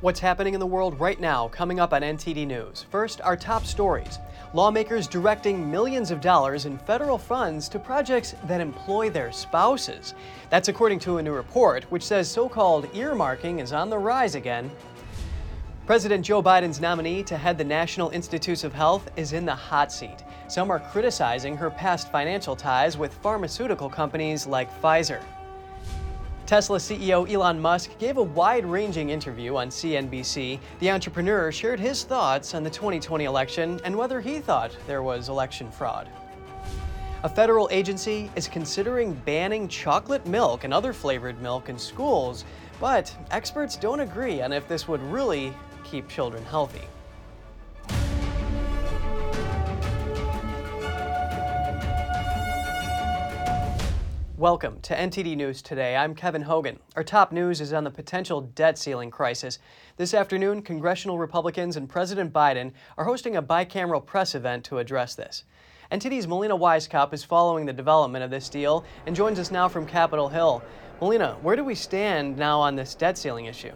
What's happening in the world right now coming up on NTD News. First, our top stories. Lawmakers directing millions of dollars in federal funds to projects that employ their spouses. That's according to a new report, which says so called earmarking is on the rise again. President Joe Biden's nominee to head the National Institutes of Health is in the hot seat. Some are criticizing her past financial ties with pharmaceutical companies like Pfizer. Tesla CEO Elon Musk gave a wide ranging interview on CNBC. The entrepreneur shared his thoughts on the 2020 election and whether he thought there was election fraud. A federal agency is considering banning chocolate milk and other flavored milk in schools, but experts don't agree on if this would really keep children healthy. Welcome to NTD News Today. I'm Kevin Hogan. Our top news is on the potential debt ceiling crisis. This afternoon, congressional Republicans and President Biden are hosting a bicameral press event to address this. NTD's Melina Wisecup is following the development of this deal and joins us now from Capitol Hill. Melina, where do we stand now on this debt ceiling issue?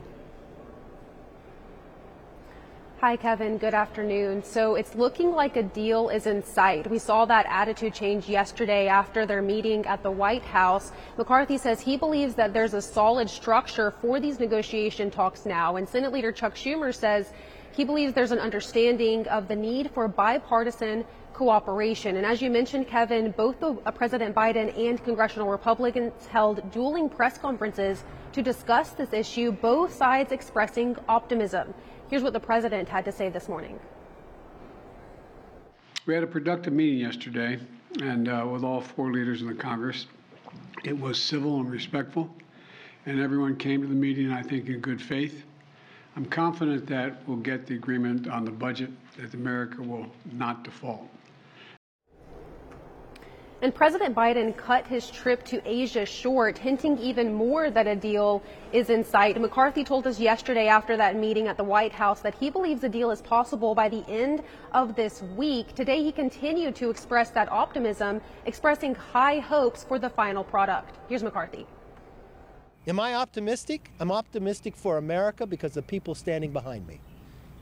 Hi, Kevin. Good afternoon. So it's looking like a deal is in sight. We saw that attitude change yesterday after their meeting at the White House. McCarthy says he believes that there's a solid structure for these negotiation talks now. And Senate Leader Chuck Schumer says he believes there's an understanding of the need for bipartisan cooperation. And as you mentioned, Kevin, both the, uh, President Biden and congressional Republicans held dueling press conferences to discuss this issue, both sides expressing optimism. Here's what the president had to say this morning. We had a productive meeting yesterday, and uh, with all four leaders in the Congress. It was civil and respectful, and everyone came to the meeting, I think, in good faith. I'm confident that we'll get the agreement on the budget, that America will not default. And President Biden cut his trip to Asia short, hinting even more that a deal is in sight. McCarthy told us yesterday after that meeting at the White House that he believes a deal is possible by the end of this week. Today, he continued to express that optimism, expressing high hopes for the final product. Here's McCarthy. Am I optimistic? I'm optimistic for America because of the people standing behind me.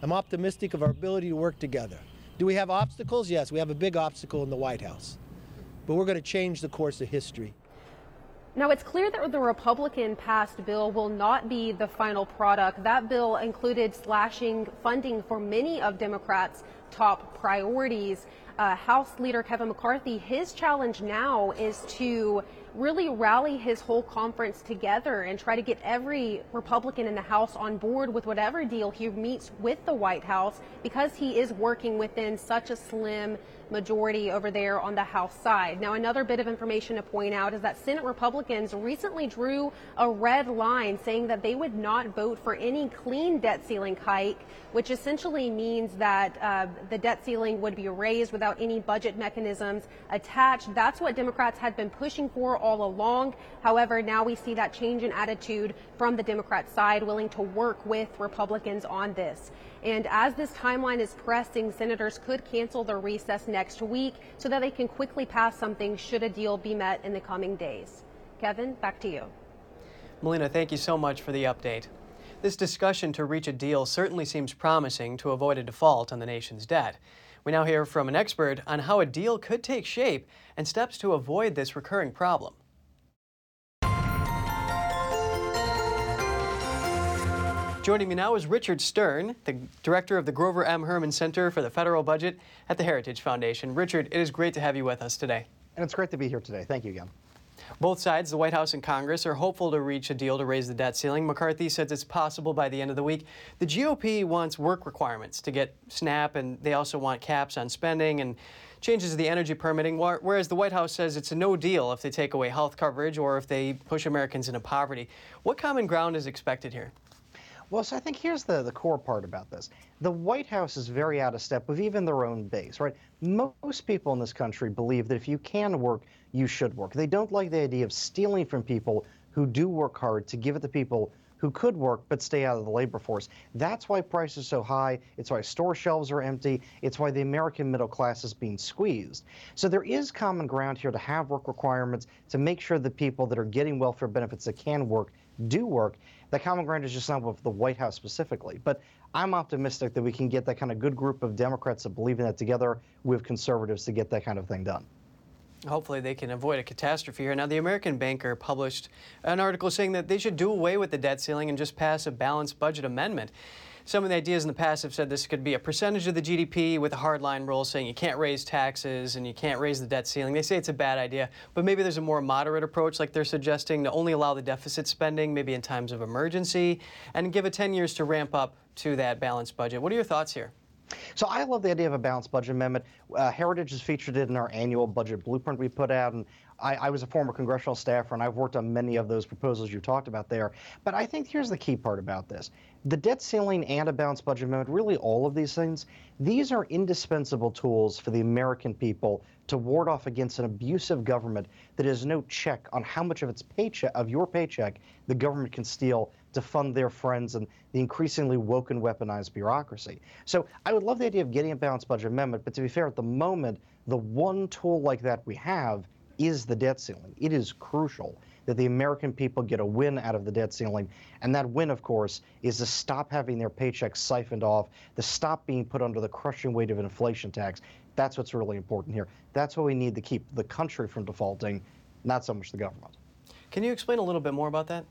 I'm optimistic of our ability to work together. Do we have obstacles? Yes, we have a big obstacle in the White House but we're going to change the course of history. Now, it's clear that the Republican passed bill will not be the final product. That bill included slashing funding for many of Democrats' top priorities. Uh, House Leader Kevin McCarthy, his challenge now is to really rally his whole conference together and try to get every Republican in the House on board with whatever deal he meets with the White House because he is working within such a slim majority over there on the House side. Now, another bit of information to point out is that Senate Republicans recently drew a red line saying that they would not vote for any clean debt ceiling hike, which essentially means that uh, the debt ceiling would be raised without any budget mechanisms attached. That's what Democrats had been pushing for all along. However, now we see that change in attitude from the Democrat side, willing to work with Republicans on this. And as this timeline is pressing, senators could cancel their recess next week so that they can quickly pass something should a deal be met in the coming days. Kevin, back to you. Melina, thank you so much for the update. This discussion to reach a deal certainly seems promising to avoid a default on the nation's debt. We now hear from an expert on how a deal could take shape and steps to avoid this recurring problem. Joining me now is Richard Stern, the director of the Grover M. Hermann Center for the Federal Budget at the Heritage Foundation. Richard, it is great to have you with us today. And it's great to be here today. Thank you again. Both sides, the White House and Congress, are hopeful to reach a deal to raise the debt ceiling. McCarthy says it's possible by the end of the week. The GOP wants work requirements to get SNAP, and they also want caps on spending and changes to the energy permitting, whereas the White House says it's a no deal if they take away health coverage or if they push Americans into poverty. What common ground is expected here? Well, so I think here's the, the core part about this. The White House is very out of step with even their own base, right? Most people in this country believe that if you can work, you should work. They don't like the idea of stealing from people who do work hard to give it to people who could work but stay out of the labor force. That's why prices are so high. It's why store shelves are empty. It's why the American middle class is being squeezed. So there is common ground here to have work requirements to make sure that people that are getting welfare benefits that can work do work. That common ground is just not with the White House specifically. But I'm optimistic that we can get that kind of good group of Democrats that believe in that together with conservatives to get that kind of thing done. Hopefully, they can avoid a catastrophe here. Now, the American Banker published an article saying that they should do away with the debt ceiling and just pass a balanced budget amendment. Some of the ideas in the past have said this could be a percentage of the GDP with a hardline rule saying you can't raise taxes and you can't raise the debt ceiling. They say it's a bad idea, but maybe there's a more moderate approach, like they're suggesting, to only allow the deficit spending, maybe in times of emergency, and give it 10 years to ramp up to that balanced budget. What are your thoughts here? So I love the idea of a balanced budget amendment. Uh, Heritage has featured it in our annual budget blueprint we put out, and I, I, was a former congressional staffer, and I've worked on many of those proposals you talked about there. But I think here's the key part about this. The debt ceiling and a balanced budget amendment, really all of these things, these are indispensable tools for the American people to ward off against an abusive government that has no check on how much of its paycheck, of your paycheck, the government can steal to fund their friends and the increasingly woke and weaponized bureaucracy. So I would love the idea of getting a balanced budget amendment, but to be fair, at the moment, the one tool like that we have is the debt ceiling. It is crucial that the American people get a win out of the debt ceiling. And that win, of course, is to stop having their paychecks siphoned off, to stop being put under the crushing weight of an inflation tax. That's what's really important here. That's what we need to keep the country from defaulting, not so much the government. Can you explain a little bit more about that?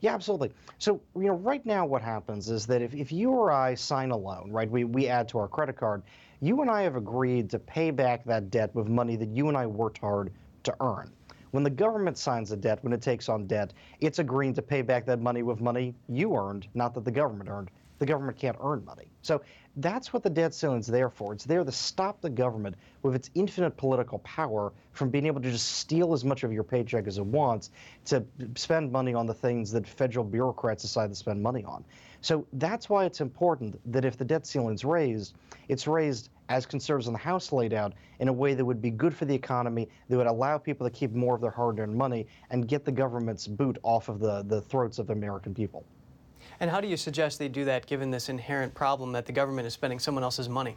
Yeah, absolutely. So, you know, right now what happens is that if, if you or I sign a loan, right, we, we add to our credit card, you and I have agreed to pay back that debt with money that you and I worked hard to earn. When the government signs a debt, when it takes on debt, it's agreeing to pay back that money with money you earned, not that the government earned. The government can't earn money. So that's what the debt ceiling is there for. It's there to stop the government with its infinite political power from being able to just steal as much of your paycheck as it wants to spend money on the things that federal bureaucrats decide to spend money on. So that's why it's important that if the debt ceiling is raised, it's raised as conservatives in the House laid out in a way that would be good for the economy, that would allow people to keep more of their hard-earned money and get the government's boot off of the, the throats of the American people. And how do you suggest they do that given this inherent problem that the government is spending someone else's money?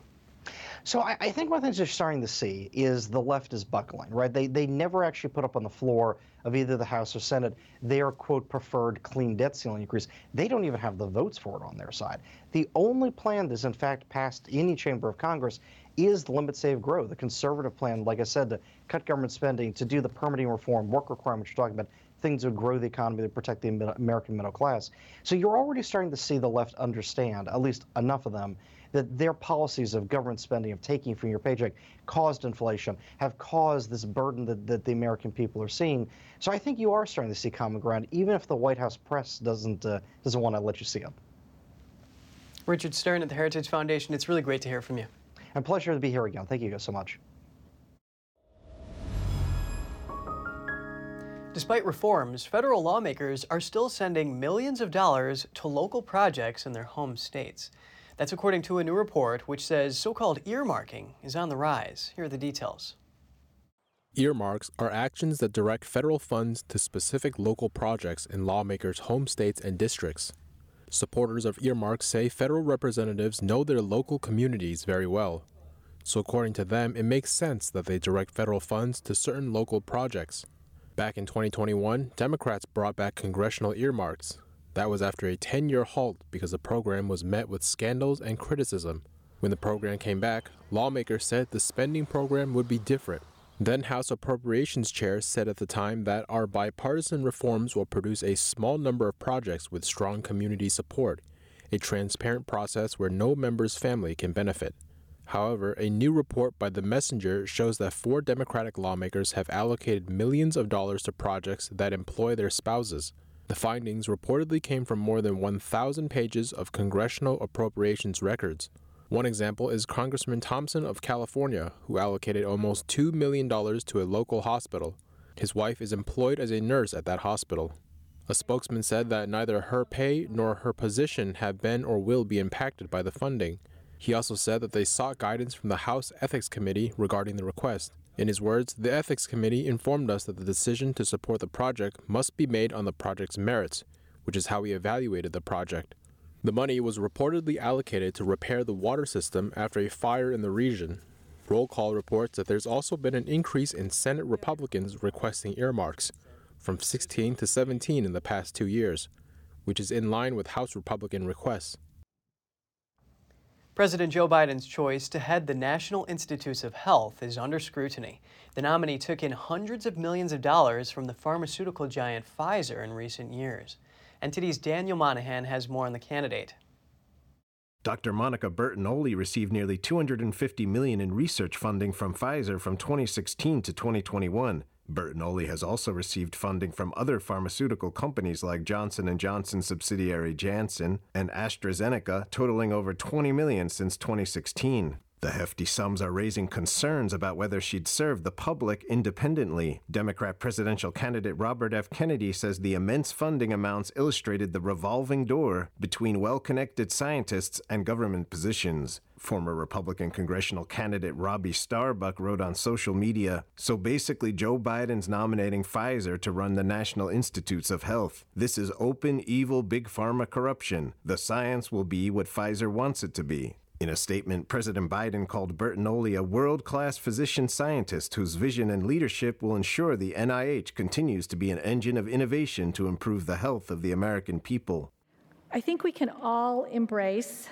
So I, I, think one of the things they're starting to see is the left is buckling, right? They, they never actually put up on the floor of either the House or Senate their, quote, preferred clean debt ceiling increase. They don't even have the votes for it on their side. The only plan that's in fact passed any chamber of Congress is the limit, save, grow, the conservative plan, like I said, to cut government spending, to do the permitting reform, work requirements you're talking about, things that grow the economy, that protect the American middle class. So you're already starting to see the left understand, at least enough of them, that their policies of government spending, of taking from your paycheck, caused inflation, have caused this burden that, that the American people are seeing. So I think you are starting to see common ground, even if the White House press doesn't, uh, doesn't want to let you see it. Richard Stern at the Heritage Foundation, it's really great to hear from you. And pleasure to be here again. Thank you guys so much. Despite reforms, federal lawmakers are still sending millions of dollars to local projects in their home states. That's according to a new report which says so called earmarking is on the rise. Here are the details. Earmarks are actions that direct federal funds to specific local projects in lawmakers' home states and districts. Supporters of earmarks say federal representatives know their local communities very well. So, according to them, it makes sense that they direct federal funds to certain local projects. Back in 2021, Democrats brought back congressional earmarks, that was after a 10 year halt because the program was met with scandals and criticism. When the program came back, lawmakers said the spending program would be different. Then House Appropriations Chair said at the time that our bipartisan reforms will produce a small number of projects with strong community support, a transparent process where no member's family can benefit. However, a new report by The Messenger shows that four Democratic lawmakers have allocated millions of dollars to projects that employ their spouses. The findings reportedly came from more than 1,000 pages of congressional appropriations records. One example is Congressman Thompson of California, who allocated almost $2 million to a local hospital. His wife is employed as a nurse at that hospital. A spokesman said that neither her pay nor her position have been or will be impacted by the funding. He also said that they sought guidance from the House Ethics Committee regarding the request. In his words, the Ethics Committee informed us that the decision to support the project must be made on the project's merits. which is how we evaluated the project. The money was reportedly allocated to repair the water system after a fire in the region. Roll call reports that there's also been an increase in Senate Republicans requesting earmarks, from 16 to 17 in the past two years, which is in line with House Republican requests. President Joe Biden's choice to head the National Institutes of Health is under scrutiny. The nominee took in hundreds of millions of dollars from the pharmaceutical giant Pfizer in recent years. NTD's Daniel Monahan has more on the candidate. Dr. Monica Bertagnolli received nearly 250 million in research funding from Pfizer from 2016 to 2021. Bertagnolli has also received funding from other pharmaceutical companies like Johnson & Johnson subsidiary Janssen and AstraZeneca, totaling over 20 million since 2016. The hefty sums are raising concerns about whether she'd serve the public independently. Democrat presidential candidate Robert F. Kennedy says the immense funding amounts illustrated the revolving door between well connected scientists and government positions. Former Republican congressional candidate Robbie Starbuck wrote on social media So basically, Joe Biden's nominating Pfizer to run the National Institutes of Health. This is open, evil, big pharma corruption. The science will be what Pfizer wants it to be. In a statement, President Biden called Bertagnolli a world class physician scientist whose vision and leadership will ensure the NIH continues to be an engine of innovation to improve the health of the American people. I think we can all embrace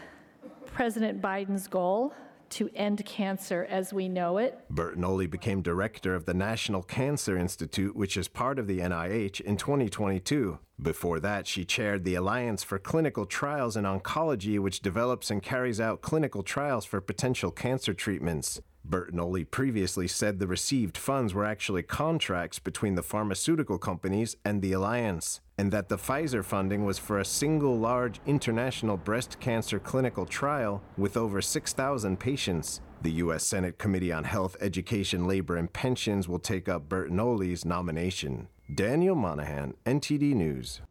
President Biden's goal to end cancer as we know it. Bertagnolli became director of the National Cancer Institute, which is part of the NIH, in 2022. Before that, she chaired the Alliance for Clinical Trials in Oncology, which develops and carries out clinical trials for potential cancer treatments. Bertagnolli previously said the received funds were actually contracts between the pharmaceutical companies and the alliance, and that the Pfizer funding was for a single large international breast cancer clinical trial with over 6,000 patients. The U.S. Senate Committee on Health, Education, Labor, and Pensions will take up Bertagnolli's nomination. Daniel Monahan, NTD News.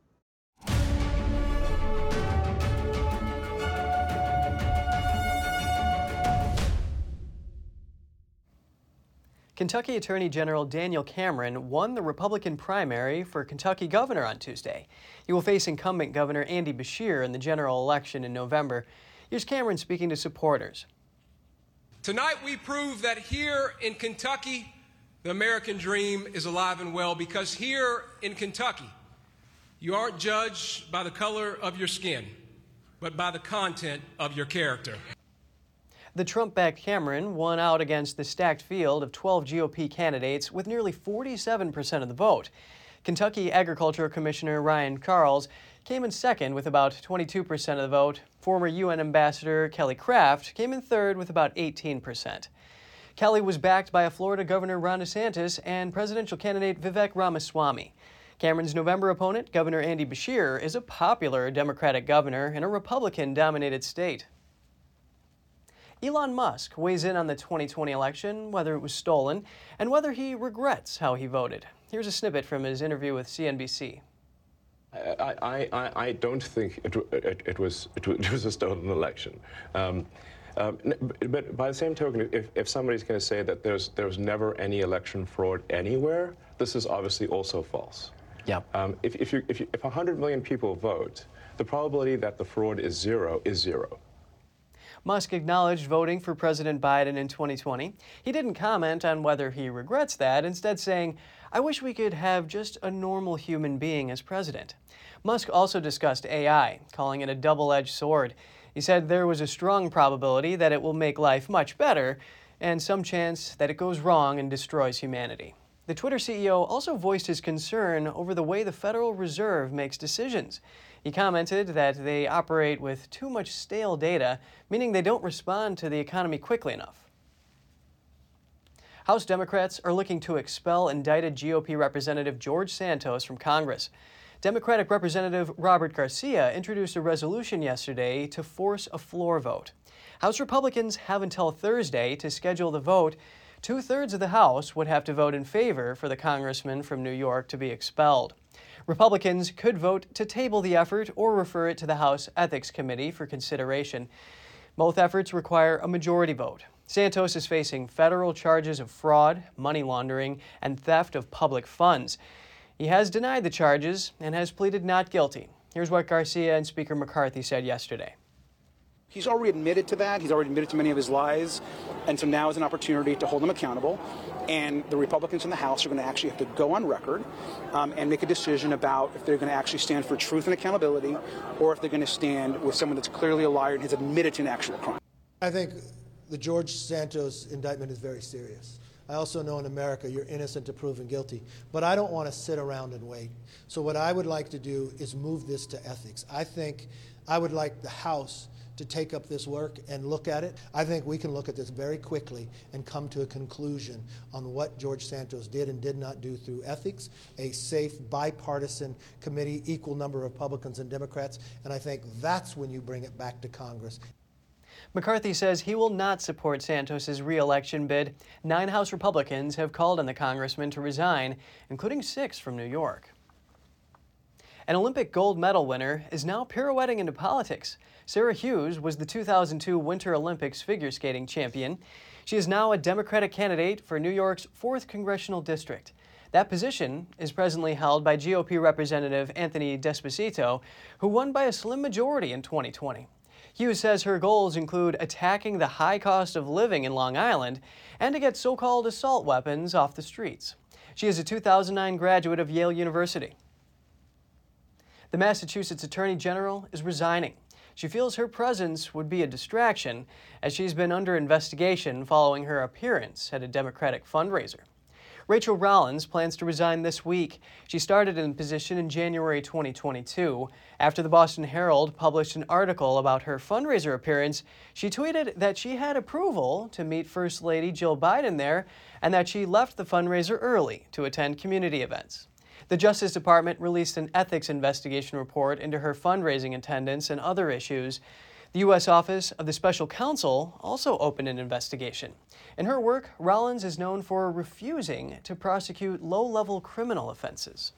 Kentucky Attorney General Daniel Cameron won the Republican primary for Kentucky governor on Tuesday. He will face incumbent Governor Andy Beshear in the general election in November. Here's Cameron speaking to supporters. Tonight we prove that here in Kentucky, the American dream is alive and well because here in Kentucky, you aren't judged by the color of your skin, but by the content of your character. The Trump backed Cameron won out against the stacked field of 12 GOP candidates with nearly 47% of the vote. Kentucky Agriculture Commissioner Ryan Quarles came in second with about 22% of the vote. Former UN Ambassador Kelly Craft came in third with about 18%. Kelly was backed by Florida Governor Ron DeSantis and presidential candidate Vivek Ramaswamy. Cameron's November opponent, Governor Andy Beshear, is a popular Democratic governor in a Republican dominated state. Elon Musk weighs in on the 2020 election, whether it was stolen, and whether he regrets how he voted. Here's a snippet from his interview with CNBC. I, I, I don't think it, it, it, was, it was a stolen election. Um, um, but by the same token, if, if somebody's going to say that there's, there's never any election fraud anywhere, this is obviously also false. Yeah. Um, if, if, you, if, you, if 100 million people vote, the probability that the fraud is zero is zero. Musk acknowledged voting for President Biden in 2020. He didn't comment on whether he regrets that, instead saying, I wish we could have just a normal human being as president. Musk also discussed AI, calling it a double edged sword. He said there was a strong probability that it will make life much better, and some chance that it goes wrong and destroys humanity. The Twitter CEO also voiced his concern over the way the Federal Reserve makes decisions. He commented that they operate with too much stale data, meaning they don't respond to the economy quickly enough. House Democrats are looking to expel indicted GOP Representative George Santos from Congress. Democratic Representative Robert Garcia introduced a resolution yesterday to force a floor vote. House Republicans have until Thursday to schedule the vote. Two thirds of the House would have to vote in favor for the congressman from New York to be expelled. Republicans could vote to table the effort or refer it to the House Ethics Committee for consideration. Both efforts require a majority vote. Santos is facing federal charges of fraud, money laundering, and theft of public funds. He has denied the charges and has pleaded not guilty. Here's what Garcia and Speaker McCarthy said yesterday. He's already admitted to that. He's already admitted to many of his lies. And so now is an opportunity to hold him accountable. And the Republicans in the House are going to actually have to go on record um, and make a decision about if they're going to actually stand for truth and accountability or if they're going to stand with someone that's clearly a liar and has admitted to an actual crime. I think the George Santos indictment is very serious. I also know in America you're innocent to proven guilty. But I don't want to sit around and wait. So, what I would like to do is move this to ethics. I think I would like the House to take up this work and look at it. I think we can look at this very quickly and come to a conclusion on what George Santos did and did not do through ethics, a safe, bipartisan committee, equal number of Republicans and Democrats, and I think that's when you bring it back to Congress. McCarthy says he will not support Santos's reelection bid. Nine House Republicans have called on the congressman to resign, including six from New York. An Olympic gold medal winner is now pirouetting into politics. Sarah Hughes was the 2002 Winter Olympics figure skating champion. She is now a Democratic candidate for New York's 4th Congressional District. That position is presently held by GOP Representative Anthony D'Esposito, who won by a slim majority in 2020. Hughes says her goals include attacking the high cost of living in Long Island and to get so called assault weapons off the streets. She is a 2009 graduate of Yale University. The Massachusetts Attorney General is resigning. She feels her presence would be a distraction as she's been under investigation following her appearance at a Democratic fundraiser. Rachael Rollins plans to resign this week. She started in the position in January 2022. After the Boston Herald published an article about her fundraiser appearance, she tweeted that she had approval to meet First Lady Jill Biden there and that she left the fundraiser early to attend community events. The Justice Department released an ethics investigation report into her fundraising attendance and other issues. The U.S. Office of the Special Counsel also opened an investigation. In her work, Rollins is known for refusing to prosecute low level criminal offenses.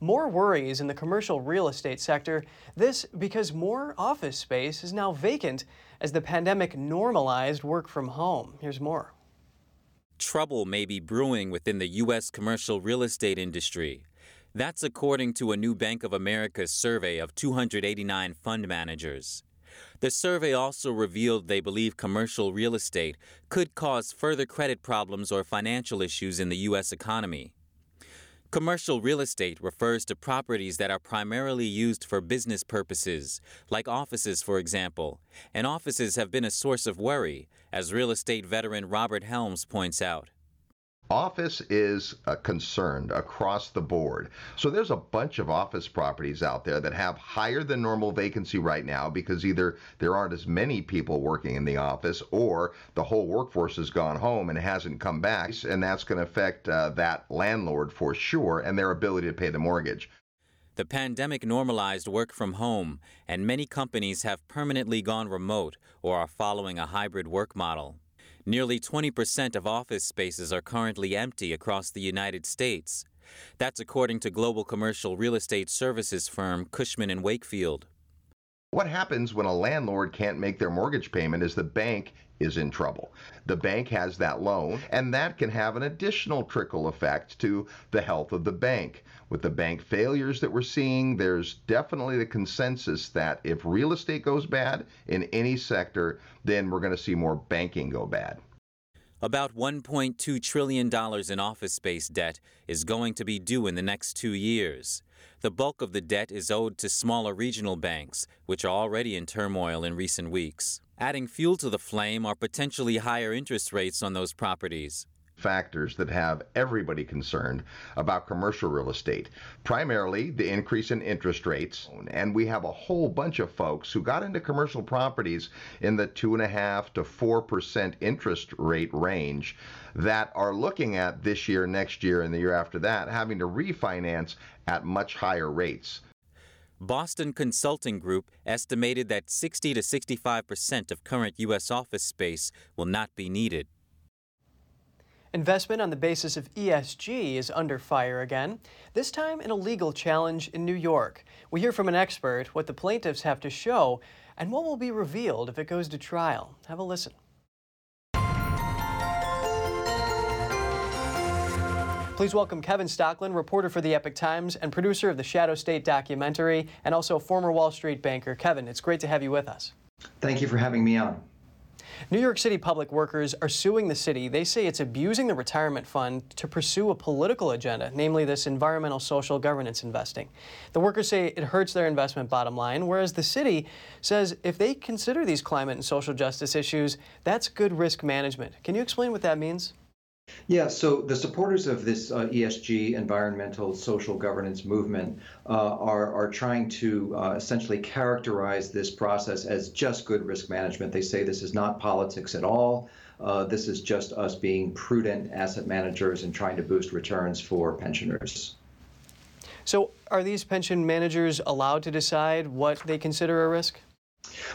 More worries in the commercial real estate sector. This because more office space is now vacant as the pandemic normalized work from home. Here's more trouble may be brewing within the U.S. commercial real estate industry. That's according to a new Bank of America survey of 289 fund managers. The survey also revealed they believe commercial real estate could cause further credit problems or financial issues in the U.S. economy. Commercial real estate refers to properties that are primarily used for business purposes, like offices, for example, and offices have been a source of worry, as real estate veteran Robert Helms points out. Office is uh, concerned across the board. So there's a bunch of office properties out there that have higher than normal vacancy right now because either there aren't as many people working in the office or the whole workforce has gone home and hasn't come back. And that's going to affect uh, that landlord for sure and their ability to pay the mortgage. The pandemic normalized work from home, and many companies have permanently gone remote or are following a hybrid work model. Nearly 20% of office spaces are currently empty across the United States. That's according to global commercial real estate services firm Cushman & Wakefield. What happens when a landlord can't make their mortgage payment is the bank is in trouble. The bank has that loan, and that can have an additional trickle effect to the health of the bank. With the bank failures that we're seeing, there's definitely the consensus that if real estate goes bad in any sector, then we're going to see more banking go bad. About $1.2 trillion in office space debt is going to be due in the next two years. The bulk of the debt is owed to smaller regional banks, which are already in turmoil in recent weeks. Adding fuel to the flame are potentially higher interest rates on those properties factors that have everybody concerned about commercial real estate. Primarily, the increase in interest rates. And we have a whole bunch of folks who got into commercial properties in the 2.5 to 4% interest rate range that are looking at this year, next year, and the year after that having to refinance at much higher rates. Boston Consulting Group estimated that 60 to 65 percent of current U.S. office space will not be needed. Investment on the basis of ESG is under fire again, this time in a legal challenge in New York. We hear from an expert what the plaintiffs have to show and what will be revealed if it goes to trial. Have a listen. Please welcome Kevin Stocklin, reporter for the Epoch Times and producer of the Shadow State documentary, and also former Wall Street banker. Kevin, it's great to have you with us. Thank you for having me on. New York City public workers are suing the city. They say it's abusing the retirement fund to pursue a political agenda, namely this environmental social governance investing. The workers say it hurts their investment bottom line, whereas the city says if they consider these climate and social justice issues, that's good risk management. Can you explain what that means? Yeah, so the supporters of this uh, ESG, environmental social governance movement, uh, are, are trying to uh, essentially characterize this process as just good risk management. They say this is not politics at all. Uh, this is just us being prudent asset managers and trying to boost returns for pensioners. So, are these pension managers allowed to decide what they consider a risk?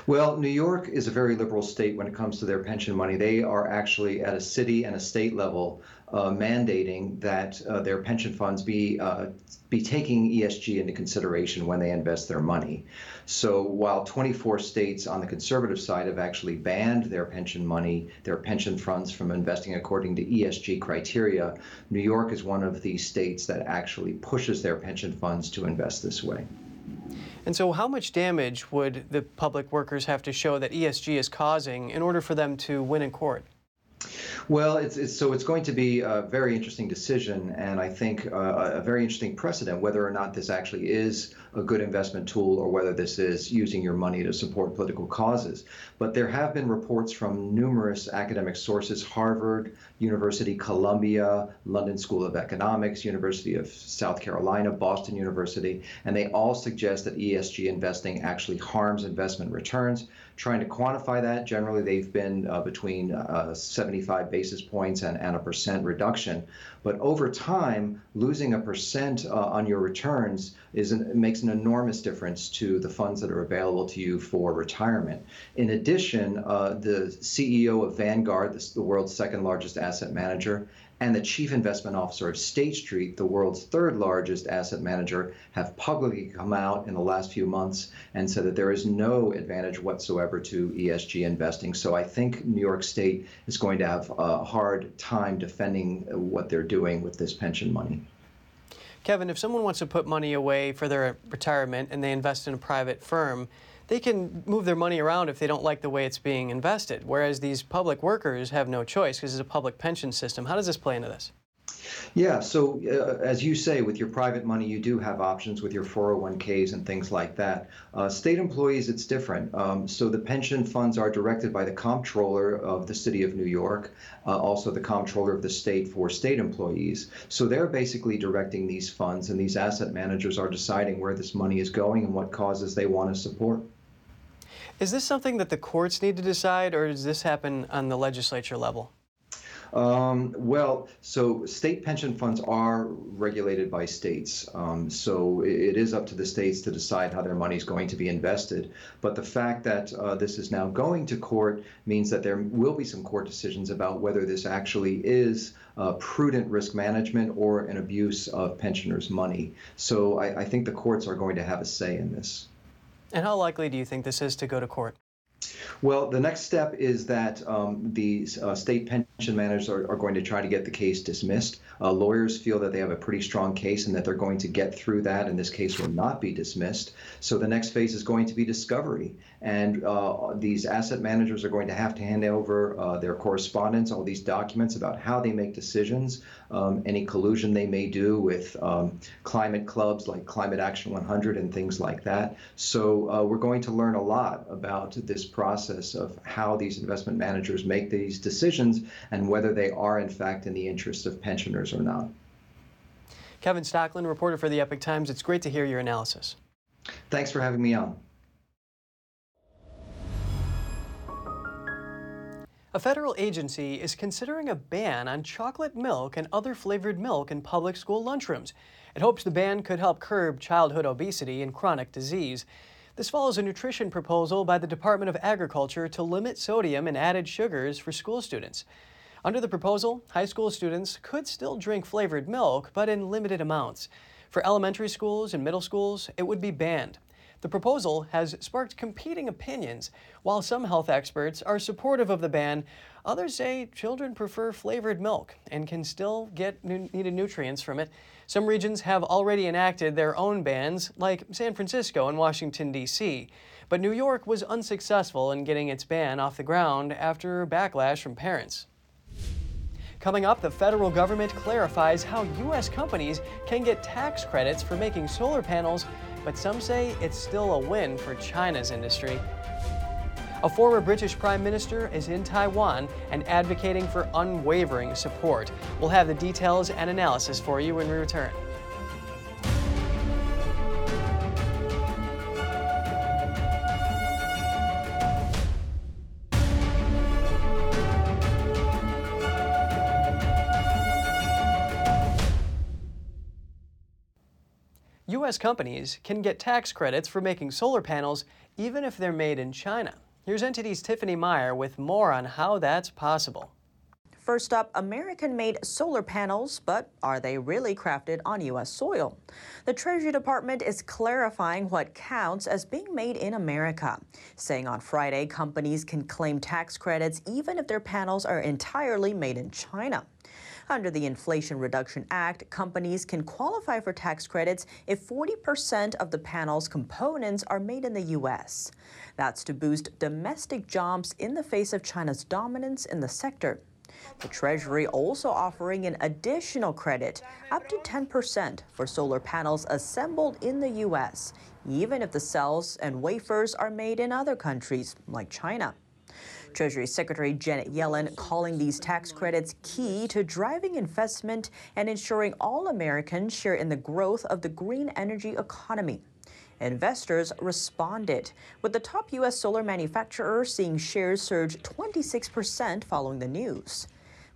Well, New York is a very liberal state when it comes to their pension money. They are actually at a city and a state level uh, mandating that uh, their pension funds be uh, be taking ESG into consideration when they invest their money. So while 24 states on the conservative side have actually banned their pension money, their pension funds from investing according to ESG criteria, New York is one of the states that actually pushes their pension funds to invest this way. And so, how much damage would the public workers have to show that ESG is causing in order for them to win in court? Well, it's, it's, so it's going to be a very interesting decision, and I think uh, a very interesting precedent whether or not this actually is a good investment tool or whether this is using your money to support political causes. But there have been reports from numerous academic sources Harvard, University, Columbia, London School of Economics, University of South Carolina, Boston University, and they all suggest that ESG investing actually harms investment returns. Trying to quantify that, generally they've been uh, between uh, 75 basis points and, and a percent reduction. But over time, losing a percent uh, on your returns is an, makes an enormous difference to the funds that are available to you for retirement. In addition, uh, the CEO of Vanguard, the, the world's second largest asset manager, and the chief investment officer of State Street, the world's third largest asset manager, have publicly come out in the last few months and said that there is no advantage whatsoever to ESG investing. So I think New York State is going to have a hard time defending what they're doing with this pension money. Kevin, if someone wants to put money away for their retirement and they invest in a private firm, they can move their money around if they don't like the way it's being invested, whereas these public workers have no choice because it's a public pension system. How does this play into this? Yeah, so uh, as you say, with your private money, you do have options with your 401ks and things like that. Uh, state employees, it's different. Um, so the pension funds are directed by the comptroller of the city of New York, uh, also the comptroller of the state for state employees. So they're basically directing these funds, and these asset managers are deciding where this money is going and what causes they want to support. Is this something that the courts need to decide, or does this happen on the legislature level? Um, well, so state pension funds are regulated by states. Um, so it is up to the states to decide how their money is going to be invested. But the fact that uh, this is now going to court means that there will be some court decisions about whether this actually is uh, prudent risk management or an abuse of pensioners' money. So I, I think the courts are going to have a say in this. And how likely do you think this is to go to court? Well, the next step is that um, the uh, state pension managers are, are, going to try to get the case dismissed. Uh, lawyers feel that they have a pretty strong case and that they're going to get through that, and this case will not be dismissed. So the next phase is going to be discovery. And uh, these asset managers are going to have to hand over uh, their correspondence, all these documents about how they make decisions, um, any collusion they may do with um, climate clubs like Climate Action 100 and things like that. So uh, we're going to learn a lot about this process of how these investment managers make these decisions and whether they are, in fact, in the interest of pensioners or not. Kevin Stocklin, reporter for the Epoch Times, it's great to hear your analysis. Thanks for having me on. A federal agency is considering a ban on chocolate milk and other flavored milk in public school lunchrooms. It hopes the ban could help curb childhood obesity and chronic disease. This follows a nutrition proposal by the Department of Agriculture to limit sodium and added sugars for school students. Under the proposal, high school students could still drink flavored milk, but in limited amounts. For elementary schools and middle schools, it would be banned. The proposal has sparked competing opinions. While some health experts are supportive of the ban, Others say children prefer flavored milk and can still get needed nutrients from it. Some regions have already enacted their own bans, like San Francisco and Washington, D.C. But New York was unsuccessful in getting its ban off the ground after backlash from parents. Coming up, the federal government clarifies how U.S. companies can get tax credits for making solar panels, but some say it's still a win for China's industry. A former British Prime Minister is in Taiwan and advocating for unwavering support. We'll have the details and analysis for you when we return. U.S. companies can get tax credits for making solar panels even if they're made in China. Here's NTD's Tiffany Meyer with more on how that's possible. First up, American made solar panels, but are they really crafted on U.S. soil? The Treasury Department is clarifying what counts as being made in America, saying on Friday companies can claim tax credits even if their panels are entirely made in China. Under the Inflation Reduction Act, companies can qualify for tax credits if 40% of the panel's components are made in the U.S. That's to boost domestic jobs in the face of China's dominance in the sector. The Treasury also offering an additional credit, up to 10%, for solar panels assembled in the U.S., even if the cells and wafers are made in other countries, like China. Treasury Secretary Janet Yellen calling these tax credits key to driving investment and ensuring all Americans share in the growth of the green energy economy. Investors responded, with the top U.S. solar manufacturer seeing shares surge 26% following the news.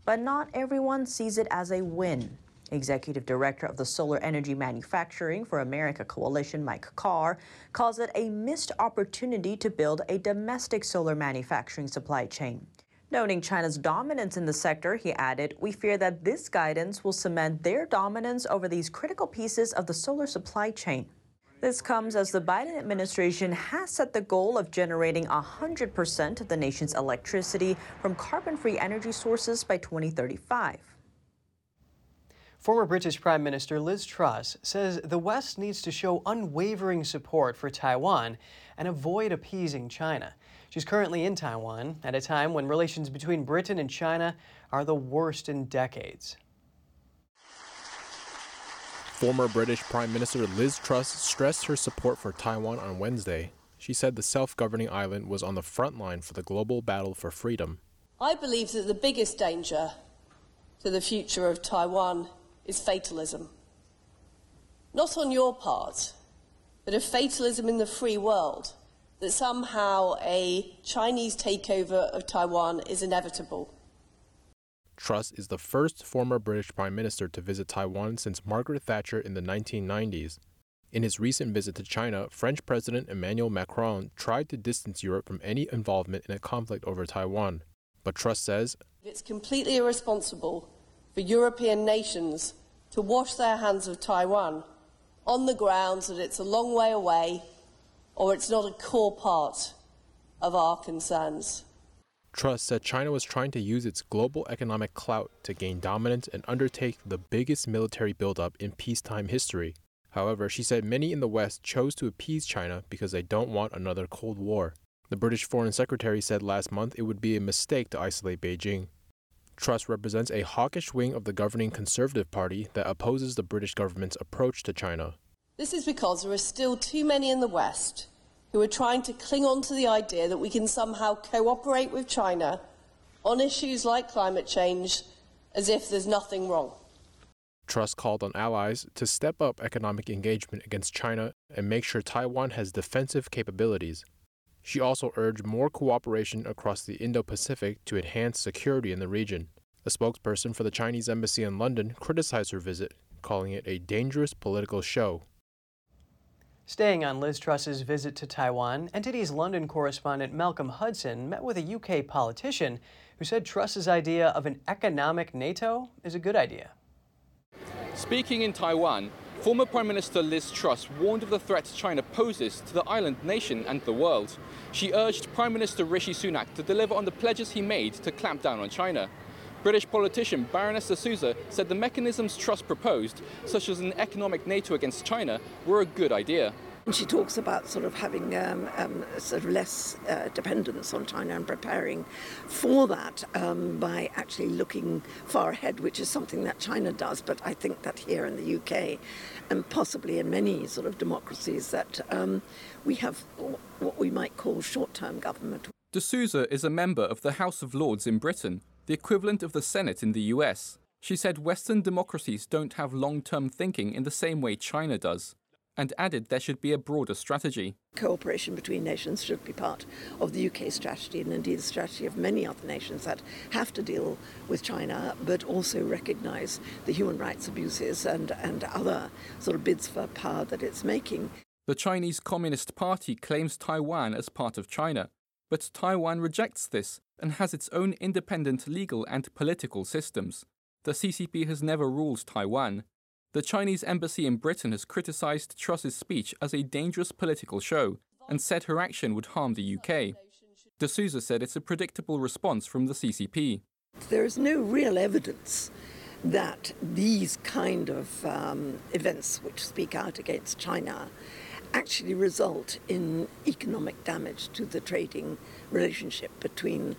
But not everyone sees it as a win. Executive Director of the Solar Energy Manufacturing for America Coalition, Mike Carr, calls it a missed opportunity to build a domestic solar manufacturing supply chain. Noting China's dominance in the sector, he added, We fear that this guidance will cement their dominance over these critical pieces of the solar supply chain. This comes as the Biden administration has set the goal of generating 100% of the nation's electricity from carbon free energy sources by 2035. Former British Prime Minister Liz Truss says the West needs to show unwavering support for Taiwan and avoid appeasing China. She's currently in Taiwan at a time when relations between Britain and China are the worst in decades. Former British Prime Minister Liz Truss stressed her support for Taiwan on Wednesday. She said the self governing island was on the front line for the global battle for freedom. I believe that the biggest danger to the future of Taiwan is fatalism. Not on your part, but a fatalism in the free world that somehow a Chinese takeover of Taiwan is inevitable. Truss is the first former British Prime Minister to visit Taiwan since Margaret Thatcher in the 1990s. In his recent visit to China, French President Emmanuel Macron tried to distance Europe from any involvement in a conflict over Taiwan. But Truss says it's completely irresponsible for European nations to wash their hands of Taiwan on the grounds that it's a long way away or it's not a core part of our concerns. Truss said China was trying to use its global economic clout to gain dominance and undertake the biggest military buildup in peacetime history. However, she said many in the West chose to appease China because they don't want another Cold War. The British Foreign Secretary said last month it would be a mistake to isolate Beijing. Truss represents a hawkish wing of the governing Conservative Party that opposes the British government's approach to China. This is because there are still too many in the West who are trying to cling on to the idea that we can somehow cooperate with China on issues like climate change as if there's nothing wrong. Truss called on allies to step up economic engagement against China and make sure Taiwan has defensive capabilities. She also urged more cooperation across the Indo Pacific to enhance security in the region. A spokesperson for the Chinese embassy in London criticized her visit, calling it a dangerous political show Staying on Liz Truss's visit to Taiwan, NTD's London correspondent Malcolm Hudson met with a UK politician who said Truss's idea of an economic NATO is a good idea. Speaking in Taiwan, Former Prime Minister Liz Truss warned of the threat China poses to the island nation and the world. She urged Prime Minister Rishi Sunak to deliver on the pledges he made to clamp down on China. British politician Baroness D'Souza said the mechanisms Truss proposed, such as an economic NATO against China, were a good idea. And she talks about sort of having um, um, sort of less uh, dependence on China and preparing for that um, by actually looking far ahead, which is something that China does. But I think that here in the UK, and possibly in many sort of democracies, that um, we have what we might call short-term government. D'Souza is a member of the House of Lords in Britain, the equivalent of the Senate in the US. She said Western democracies don't have long term thinking in the same way China does and added there should be a broader strategy. Cooperation between nations should be part of the UK strategy and indeed the strategy of many other nations that have to deal with China but also recognise the human rights abuses and, and other sort of bids for power that it's making. The Chinese Communist Party claims Taiwan as part of China, but Taiwan rejects this and has its own independent legal and political systems. The CCP has never ruled Taiwan, the Chinese embassy in Britain has criticised Truss's speech as a dangerous political show and said her action would harm the UK. D'Souza said it's a predictable response from the CCP. There is no real evidence that these kind of um, events, which speak out against China, actually result in economic damage to the trading relationship between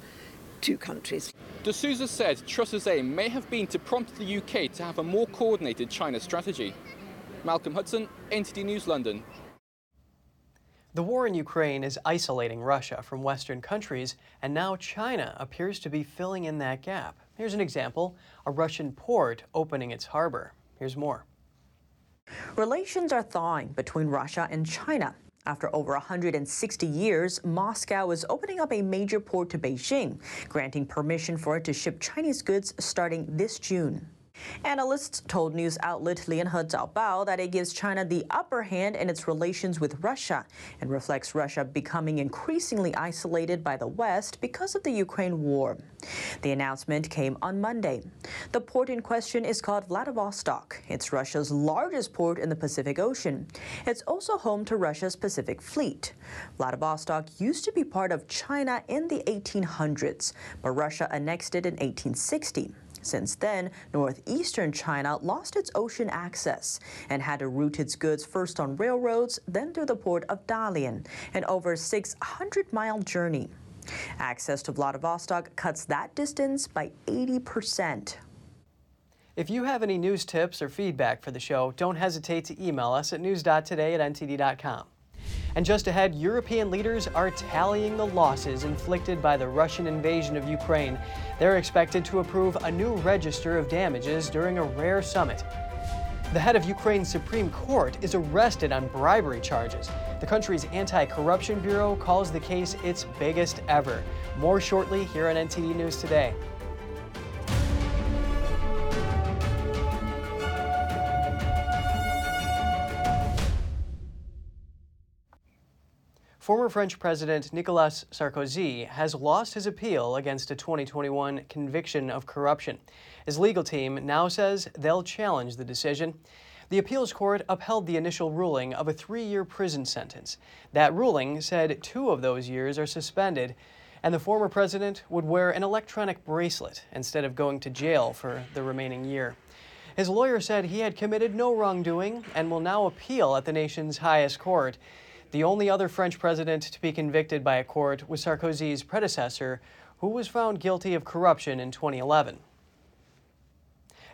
two countries. D'Souza said Truss's aim may have been to prompt the UK to have a more coordinated China strategy. Malcolm Hudson, NTD News London. The war in Ukraine is isolating Russia from Western countries, and now China appears to be filling in that gap. Here's an example a Russian port opening its harbor. Here's more. Relations are thawing between Russia and China. After over 160 years, Moscow is opening up a major port to Beijing, granting permission for it to ship Chinese goods starting this June. Analysts told news outlet Lianhe Zaobao that it gives China the upper hand in its relations with Russia and reflects Russia becoming increasingly isolated by the West because of the Ukraine war. The announcement came on Monday. The port in question is called Vladivostok. It's Russia's largest port in the Pacific Ocean. It's also home to Russia's Pacific Fleet. Vladivostok used to be part of China in the 1800s, but Russia annexed it in 1860. Since then, northeastern China lost its ocean access and had to route its goods first on railroads, then through the port of Dalian, an over 600 mile journey. Access to Vladivostok cuts that distance by 80%. If you have any news tips or feedback for the show, don't hesitate to email us at news.today at ntd.com. And just ahead, European leaders are tallying the losses inflicted by the Russian invasion of Ukraine. They're expected to approve a new register of damages during a rare summit. The head of Ukraine's Supreme Court is arrested on bribery charges. The country's anti corruption bureau calls the case its biggest ever. More shortly here on NTD News Today. Former French President Nicolas Sarkozy has lost his appeal against a 2021 conviction of corruption. His legal team now says they'll challenge the decision. The appeals court upheld the initial ruling of a three year prison sentence. That ruling said two of those years are suspended, and the former president would wear an electronic bracelet instead of going to jail for the remaining year. His lawyer said he had committed no wrongdoing and will now appeal at the nation's highest court. The only other French president to be convicted by a court was Sarkozy's predecessor, who was found guilty of corruption in 2011.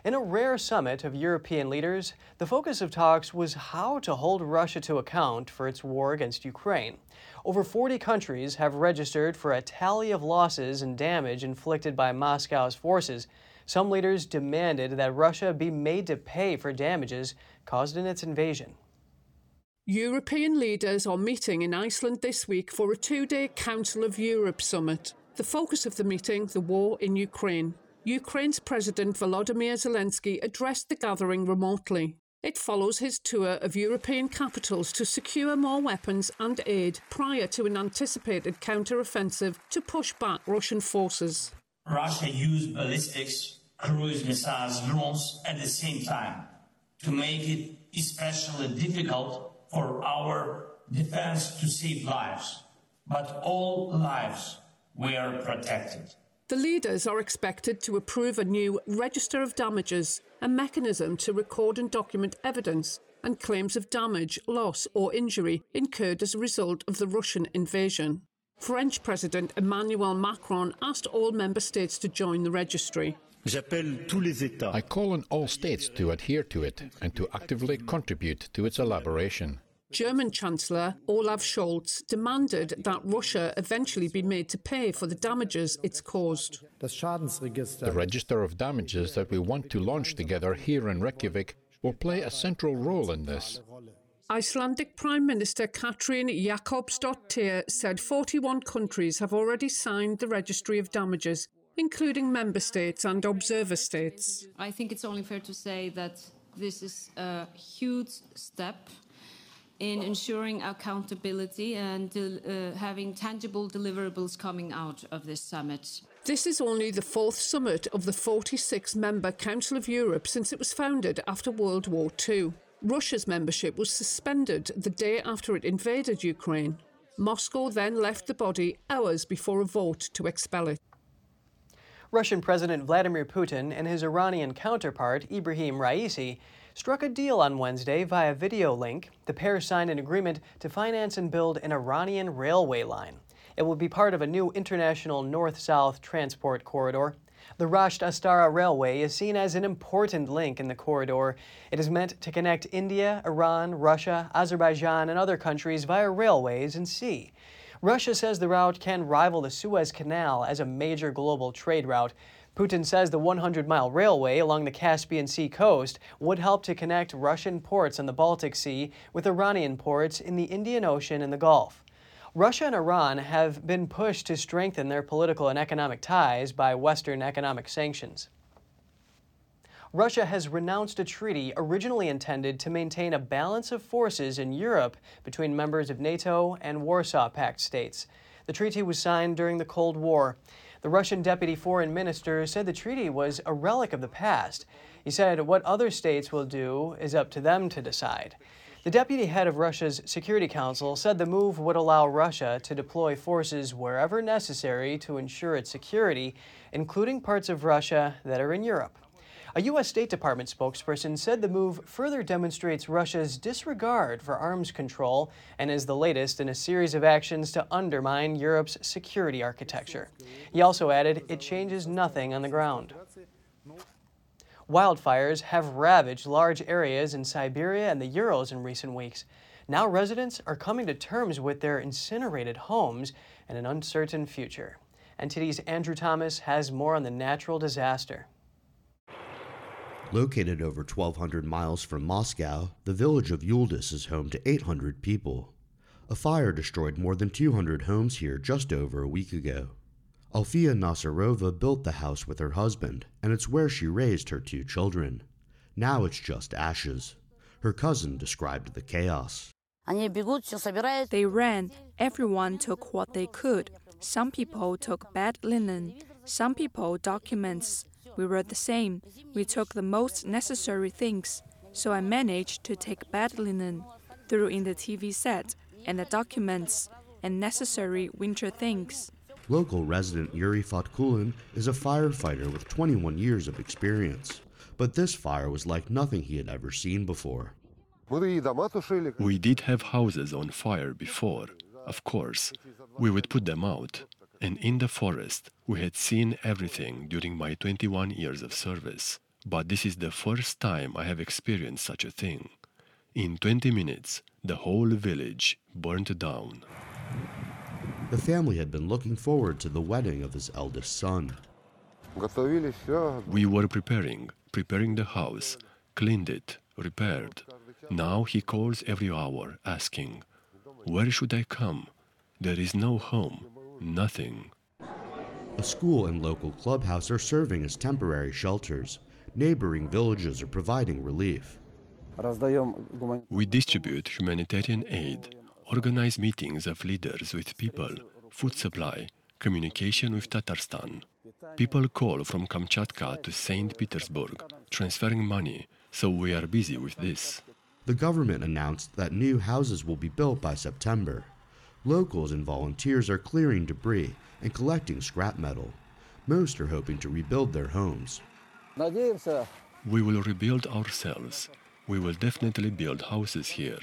In a rare summit of European leaders, the focus of talks was how to hold Russia to account for its war against Ukraine. Over 40 countries have registered for a tally of losses and damage inflicted by Moscow's forces. Some leaders demanded that Russia be made to pay for damages caused in its invasion. European leaders are meeting in Iceland this week for a two day Council of Europe summit. The focus of the meeting, the war in Ukraine. Ukraine's President Volodymyr Zelensky addressed the gathering remotely. It follows his tour of European capitals to secure more weapons and aid prior to an anticipated counter-offensive to push back Russian forces. Russia used ballistics, cruise missiles, drones at the same time to make it especially difficult for our defense to save lives. But all lives were protected. The leaders are expected to approve a new Register of Damages, a mechanism to record and document evidence and claims of damage, loss, or injury incurred as a result of the Russian invasion. French President Emmanuel Macron asked all member states to join the registry. I call on all states to adhere to it and to actively contribute to its elaboration. German Chancellor Olaf Scholz demanded that Russia eventually be made to pay for the damages it's caused. The register of damages that we want to launch together here in Reykjavik will play a central role in this. Icelandic Prime Minister Katrin Jakobsdottir said 41 countries have already signed the Registry of Damages, including member states and observer states. I think it's only fair to say that this is a huge step in ensuring accountability and uh, having tangible deliverables coming out of this summit. This is only the fourth summit of the 46 member Council of Europe since it was founded after World War II. Russia's membership was suspended the day after it invaded Ukraine. Moscow then left the body hours before a vote to expel it. Russian President Vladimir Putin and his Iranian counterpart, Ibrahim Raisi, struck a deal on Wednesday via video link. The pair signed an agreement to finance and build an Iranian railway line. It will be part of a new international north south transport corridor. The Rasht Astara Railway is seen as an important link in the corridor. It is meant to connect India, Iran, Russia, Azerbaijan, and other countries via railways and sea. Russia says the route can rival the Suez Canal as a major global trade route. Putin says the 100 mile railway along the Caspian Sea coast would help to connect Russian ports on the Baltic Sea with Iranian ports in the Indian Ocean and the Gulf. Russia and Iran have been pushed to strengthen their political and economic ties by Western economic sanctions. Russia has renounced a treaty originally intended to maintain a balance of forces in Europe between members of NATO and Warsaw Pact states. The treaty was signed during the Cold War. The Russian deputy foreign minister said the treaty was a relic of the past. He said what other states will do is up to them to decide. The deputy head of Russia's Security Council said the move would allow Russia to deploy forces wherever necessary to ensure its security, including parts of Russia that are in Europe. A U.S. State Department spokesperson said the move further demonstrates Russia's disregard for arms control and is the latest in a series of actions to undermine Europe's security architecture. He also added it changes nothing on the ground. Wildfires have ravaged large areas in Siberia and the Urals in recent weeks. Now residents are coming to terms with their incinerated homes and an uncertain future. NTD's Andrew Thomas has more on the natural disaster. Located over 1,200 miles from Moscow, the village of Yuldis is home to 800 people. A fire destroyed more than 200 homes here just over a week ago. Alfia Nasarova built the house with her husband, and it's where she raised her two children. Now it's just ashes. Her cousin described the chaos. They ran. Everyone took what they could. Some people took bed linen, some people documents, we were the same. We took the most necessary things, so I managed to take bed linen, threw in the TV set, and the documents, and necessary winter things. Local resident Yuri Fatkulin is a firefighter with 21 years of experience. But this fire was like nothing he had ever seen before. We did have houses on fire before, of course. We would put them out, and in the forest, we had seen everything during my 21 years of service. But this is the first time I have experienced such a thing. In 20 minutes, the whole village burned down. The family had been looking forward to the wedding of his eldest son. We were preparing, preparing the house, cleaned it, repaired. Now he calls every hour, asking, Where should I come? There is no home, Nothing. A school and local clubhouse are serving as temporary shelters. Neighboring villages are providing relief. We distribute humanitarian aid, organize meetings of leaders with people, food supply, communication with Tatarstan. People call from Kamchatka to St. Petersburg, transferring money, so we are busy with this. The government announced that new houses will be built by September. Locals and volunteers are clearing debris and collecting scrap metal. Most are hoping to rebuild their homes. We will rebuild ourselves. We will definitely build houses here.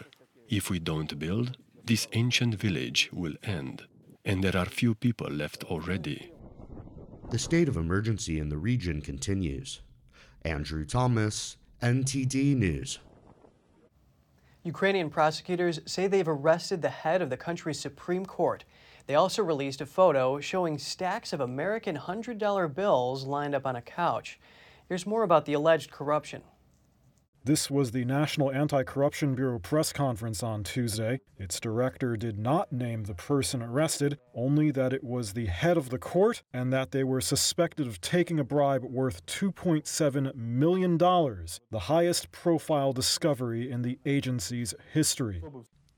If we don't build, this ancient village will end, and there are few people left already. The state of emergency in the region continues. Andrew Thomas, NTD News. Ukrainian prosecutors say they've arrested the head of the country's Supreme Court. They also released a photo showing stacks of American $100 bills lined up on a couch. Here's more about the alleged corruption. This was the National Anti Corruption Bureau press conference on Tuesday. Its director did not name the person arrested, only that it was the head of the court and that they were suspected of taking a bribe worth $2.7 million, the highest profile discovery in the agency's history.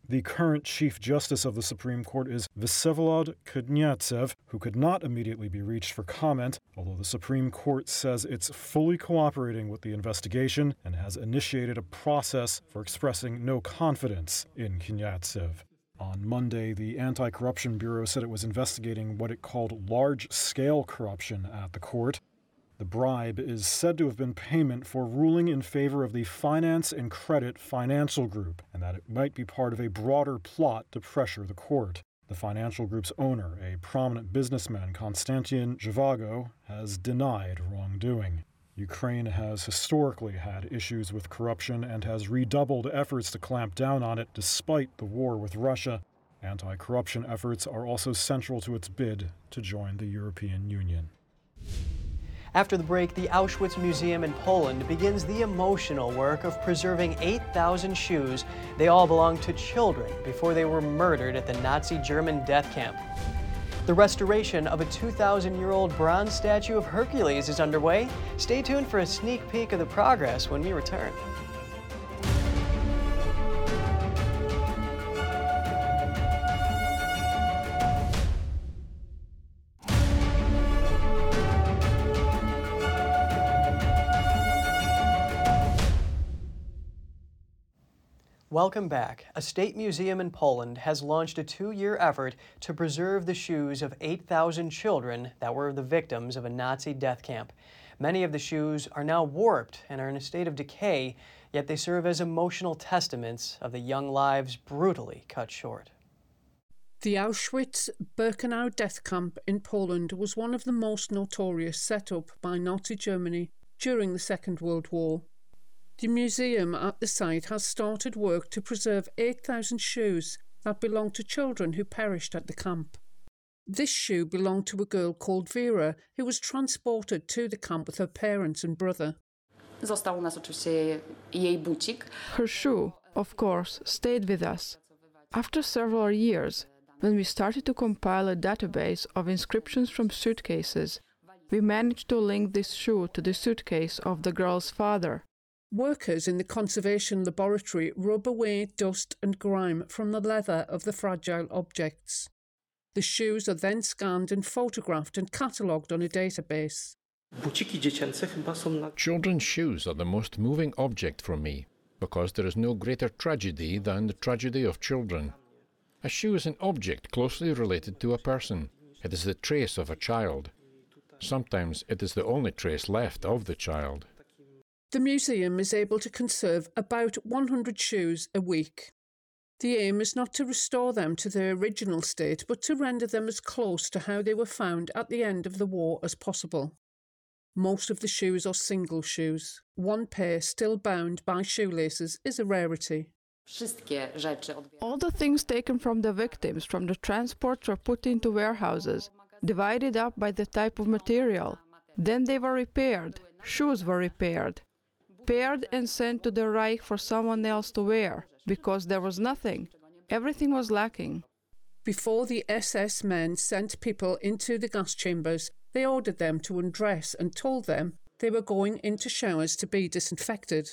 The current Chief Justice of the Supreme Court is Vsevolod Kudnyatsev, who could not immediately be reached for comment, although the Supreme Court says it's fully cooperating with the investigation and has initiated a process for expressing no confidence in Kudnyatsev. On Monday, the Anti Corruption Bureau said it was investigating what it called large scale corruption at the court. The bribe is said to have been payment for ruling in favor of the Finance and Credit Financial Group, and that it might be part of a broader plot to pressure the court. The financial group's owner, a prominent businessman, Konstantin Zhevago, has denied wrongdoing. Ukraine has historically had issues with corruption and has redoubled efforts to clamp down on it despite the war with Russia. Anti corruption efforts are also central to its bid to join the European Union. After the break, the Auschwitz Museum in Poland begins the emotional work of preserving 8,000 shoes. They all belonged to children before they were murdered at the Nazi German death camp. The restoration of a 2,000 year old bronze statue of Hercules is underway. Stay tuned for a sneak peek of the progress when we return. Welcome back. A state museum in Poland has launched a two year effort to preserve the shoes of 8,000 children that were the victims of a Nazi death camp. Many of the shoes are now warped and are in a state of decay, yet they serve as emotional testaments of the young lives brutally cut short. The Auschwitz Birkenau death camp in Poland was one of the most notorious set up by Nazi Germany during the Second World War. The museum at the site has started work to preserve 8,000 shoes that belong to children who perished at the camp. This shoe belonged to a girl called Vera who was transported to the camp with her parents and brother. Her shoe, of course, stayed with us. After several years, when we started to compile a database of inscriptions from suitcases, we managed to link this shoe to the suitcase of the girl's father. Workers in the conservation laboratory rub away dust and grime from the leather of the fragile objects. The shoes are then scanned and photographed and catalogued on a database. Children's shoes are the most moving object for me because there is no greater tragedy than the tragedy of children. A shoe is an object closely related to a person. It is the trace of a child. Sometimes it is the only trace left of the child. The museum is able to conserve about 100 shoes a week. The aim is not to restore them to their original state, but to render them as close to how they were found at the end of the war as possible. Most of the shoes are single shoes. One pair still bound by shoelaces is a rarity. All the things taken from the victims from the transports were put into warehouses, divided up by the type of material. Then they were repaired. Shoes were repaired paired and sent to the Reich for someone else to wear, because there was nothing. Everything was lacking. Before the SS men sent people into the gas chambers, they ordered them to undress and told them they were going into showers to be disinfected.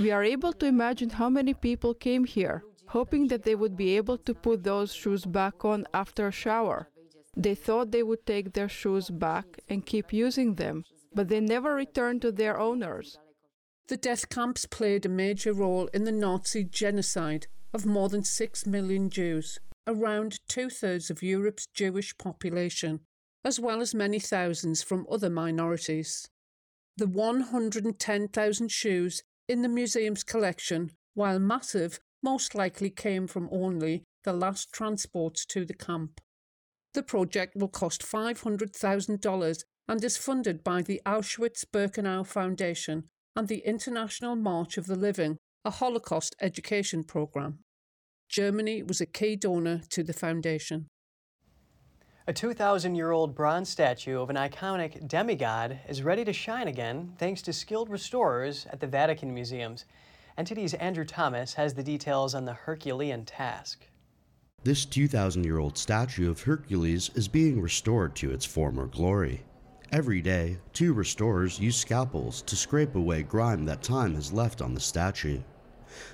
We are able to imagine how many people came here, hoping that they would be able to put those shoes back on after a shower. They thought they would take their shoes back and keep using them, but they never returned to their owners. The death camps played a major role in the Nazi genocide of more than six million Jews, around two thirds of Europe's Jewish population, as well as many thousands from other minorities. The 110,000 shoes in the museum's collection, while massive, most likely came from only the last transports to the camp. The project will cost $500,000 and is funded by the Auschwitz Birkenau Foundation and the International March of the Living, a Holocaust education program. Germany was a key donor to the foundation. A 2,000 year old bronze statue of an iconic demigod is ready to shine again thanks to skilled restorers at the Vatican Museums. NTD's Andrew Thomas has the details on the Herculean task. This 2,000 year old statue of Hercules is being restored to its former glory. Every day, two restorers use scalpels to scrape away grime that time has left on the statue.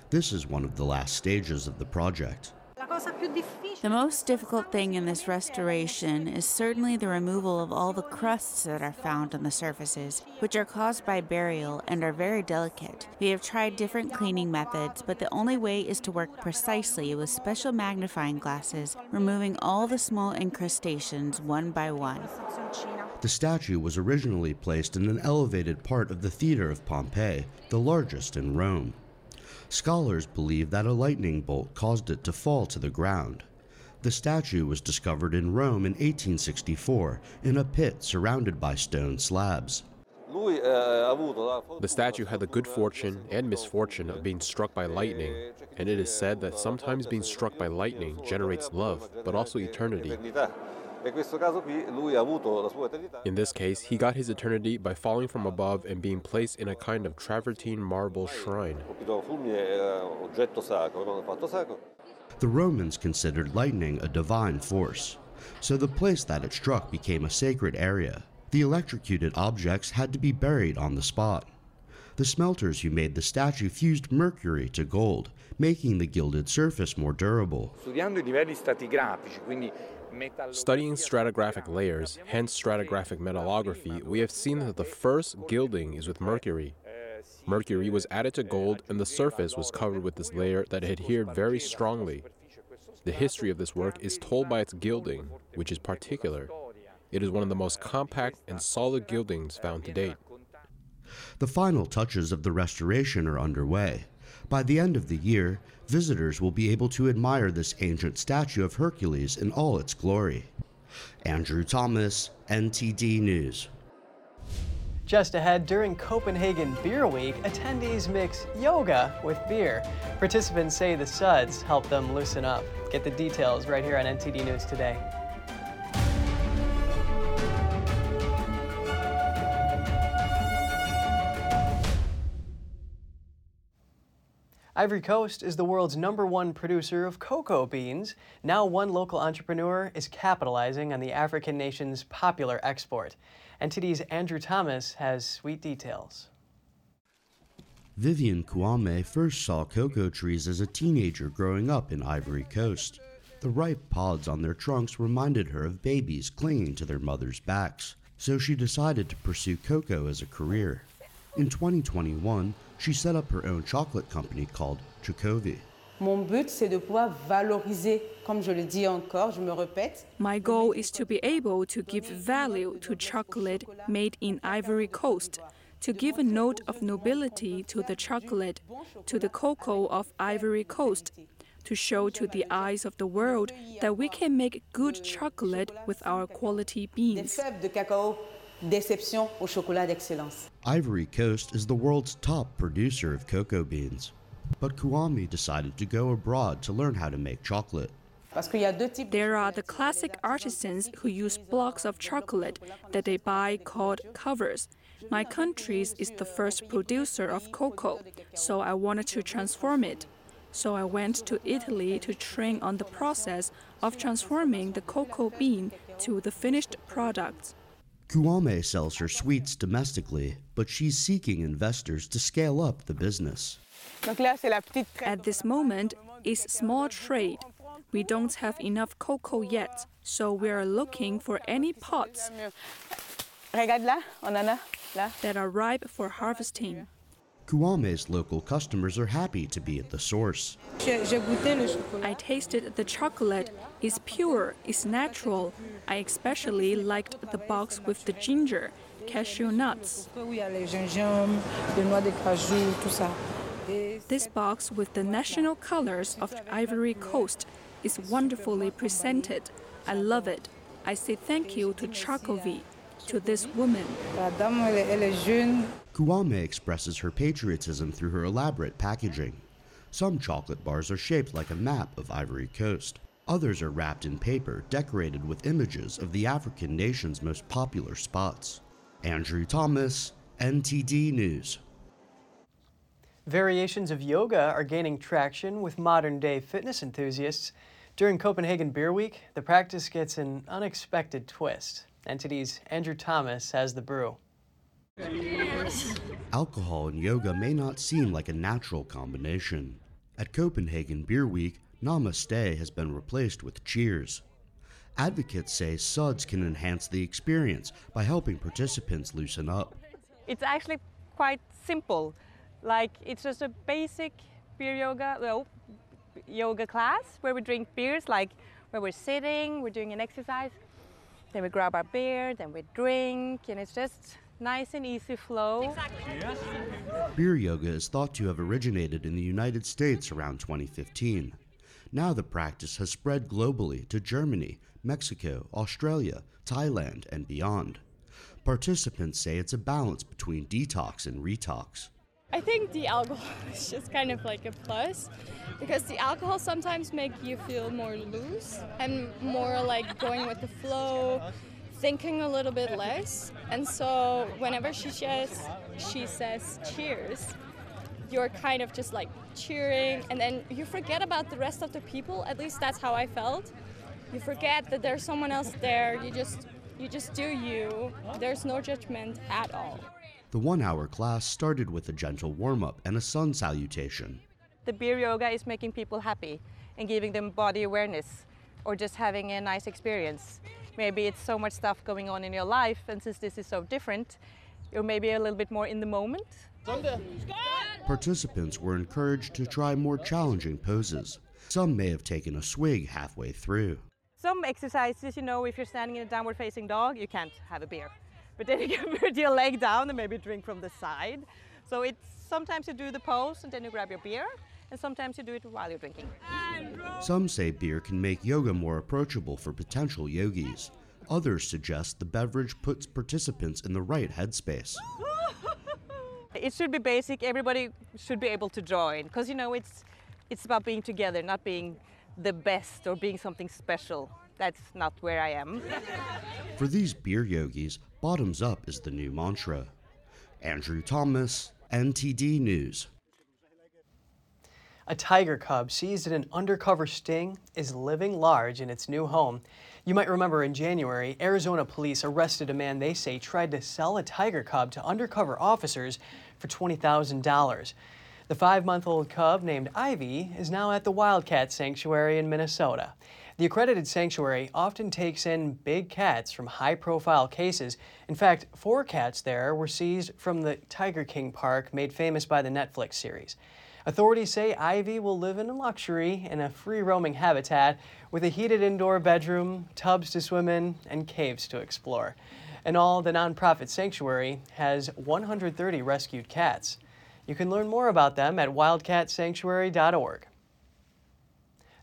This is one of the last stages of the project. The most difficult thing in this restoration is certainly the removal of all the crusts that are found on the surfaces, which are caused by burial and are very delicate. We have tried different cleaning methods, but the only way is to work precisely with special magnifying glasses, removing all the small incrustations one by one. The statue was originally placed in an elevated part of the Theater of Pompey, the largest in Rome. Scholars believe that a lightning bolt caused it to fall to the ground. The statue was discovered in Rome in 1864 in a pit surrounded by stone slabs. Eh, the statue had the good fortune and misfortune of being struck by lightning, and it is said that sometimes being struck by lightning generates love, but also eternity. In this case, he got his eternity by falling from above and being placed in a kind of travertine marble shrine. The Romans considered lightning a divine force, so the place that it struck became a sacred area. The electrocuted objects had to be buried on the spot. The smelters who made the statue fused mercury to gold, making the gilded surface more durable. Studying stratigraphic layers, hence stratigraphic metallography, we have seen that the first gilding is with mercury. Mercury was added to gold and the surface was covered with this layer that adhered very strongly. The history of this work is told by its gilding, which is particular. It is one of the most compact and solid gildings found to date. The final touches of the restoration are underway. By the end of the year, visitors will be able to admire this ancient statue of Hercules in all its glory. Andrew Thomas, NTD News. Just ahead, during Copenhagen Beer Week, attendees mix yoga with beer. Participants say the suds help them loosen up. Get the details right here on NTD News today. Ivory Coast is the world's number one producer of cocoa beans. Now, one local entrepreneur is capitalizing on the African nation's popular export. NTD's Andrew Thomas has sweet details. Vivian Kouame first saw cocoa trees as a teenager growing up in Ivory Coast. The ripe pods on their trunks reminded her of babies clinging to their mothers' backs, so she decided to pursue cocoa as a career. In 2021, she set up her own chocolate company called Chocovi. Mon but, c'est de pouvoir valoriser, comme je le dis encore, je me répète. My goal is to be able to give value to chocolate made in Ivory Coast, to give a note of nobility to the chocolate, to the cocoa of Ivory Coast, to show to the eyes of the world that we can make good chocolate with our quality beans. Déception au chocolat d'excellence. Ivory Coast is the world's top producer of cocoa beans. But Kouame decided to go abroad to learn how to make chocolate. There are the classic artisans who use blocks of chocolate that they buy called covers. My country is the first producer of cocoa, so I wanted to transform it. So I went to Italy to train on the process of transforming the cocoa bean to the finished product. Kouame sells her sweets domestically, but she's seeking investors to scale up the business. At this moment, it's small trade. We don't have enough cocoa yet, so we are looking for any pots. that are ripe for harvesting. Kouame's local customers are happy to be at the source. I tasted the chocolate. It's pure, it's natural. I especially liked the box with the ginger, cashew nuts. This box with the national colors of Ivory Coast is wonderfully presented. I love it. I say thank you to Chocovi, to this woman. Kouame expresses her patriotism through her elaborate packaging. Some chocolate bars are shaped like a map of Ivory Coast. Others are wrapped in paper decorated with images of the African nation's most popular spots. Andrew Thomas, NTD News. Variations of yoga are gaining traction with modern day fitness enthusiasts. During Copenhagen Beer Week, the practice gets an unexpected twist. NTD's Andrew Thomas has the brew. Alcohol and yoga may not seem like a natural combination. At Copenhagen Beer Week, Namaste has been replaced with Cheers. Advocates say suds can enhance the experience by helping participants loosen up. It's actually quite simple. Like, it's just a basic beer yoga, well, yoga class where we drink beers, like where we're sitting, we're doing an exercise, then we grab our beer, then we drink, and it's just nice and easy flow. Exactly. Beer yoga is thought to have originated in the United States around 2015. Now the practice has spread globally to Germany, Mexico, Australia, Thailand, and beyond. Participants say it's a balance between detox and retox. I think the alcohol is just kind of like a plus because the alcohol sometimes make you feel more loose and more like going with the flow, thinking a little bit less. And so whenever she says she says cheers, you're kind of just like cheering and then you forget about the rest of the people. At least that's how I felt. You forget that there's someone else there. You just you just do you. There's no judgment at all. The one hour class started with a gentle warm up and a sun salutation. The beer yoga is making people happy and giving them body awareness or just having a nice experience. Maybe it's so much stuff going on in your life, and since this is so different, you're maybe a little bit more in the moment. Participants were encouraged to try more challenging poses. Some may have taken a swig halfway through. Some exercises, you know, if you're standing in a downward facing dog, you can't have a beer. But then you can put your leg down and maybe drink from the side. So it's sometimes you do the pose and then you grab your beer, and sometimes you do it while you're drinking. Some say beer can make yoga more approachable for potential yogis. Others suggest the beverage puts participants in the right headspace. it should be basic. Everybody should be able to join because you know it's it's about being together, not being the best or being something special. That's not where I am. For these beer yogis, bottoms up is the new mantra. Andrew Thomas, NTD News. A tiger cub seized in an undercover sting is living large in its new home. You might remember in January, Arizona police arrested a man they say tried to sell a tiger cub to undercover officers for $20,000. The five month old cub named Ivy is now at the Wildcat Sanctuary in Minnesota. The accredited sanctuary often takes in big cats from high profile cases. In fact, four cats there were seized from the Tiger King Park made famous by the Netflix series. Authorities say Ivy will live in luxury in a free roaming habitat with a heated indoor bedroom, tubs to swim in, and caves to explore. In all, the nonprofit sanctuary has 130 rescued cats. You can learn more about them at wildcatsanctuary.org.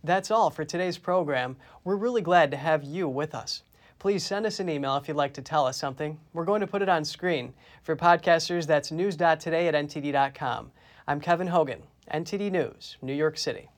That's all for today's program. We're really glad to have you with us. Please send us an email if you'd like to tell us something. We're going to put it on screen. For podcasters, that's news.today at ntd.com. I'm Kevin Hogan, NTD News, New York City.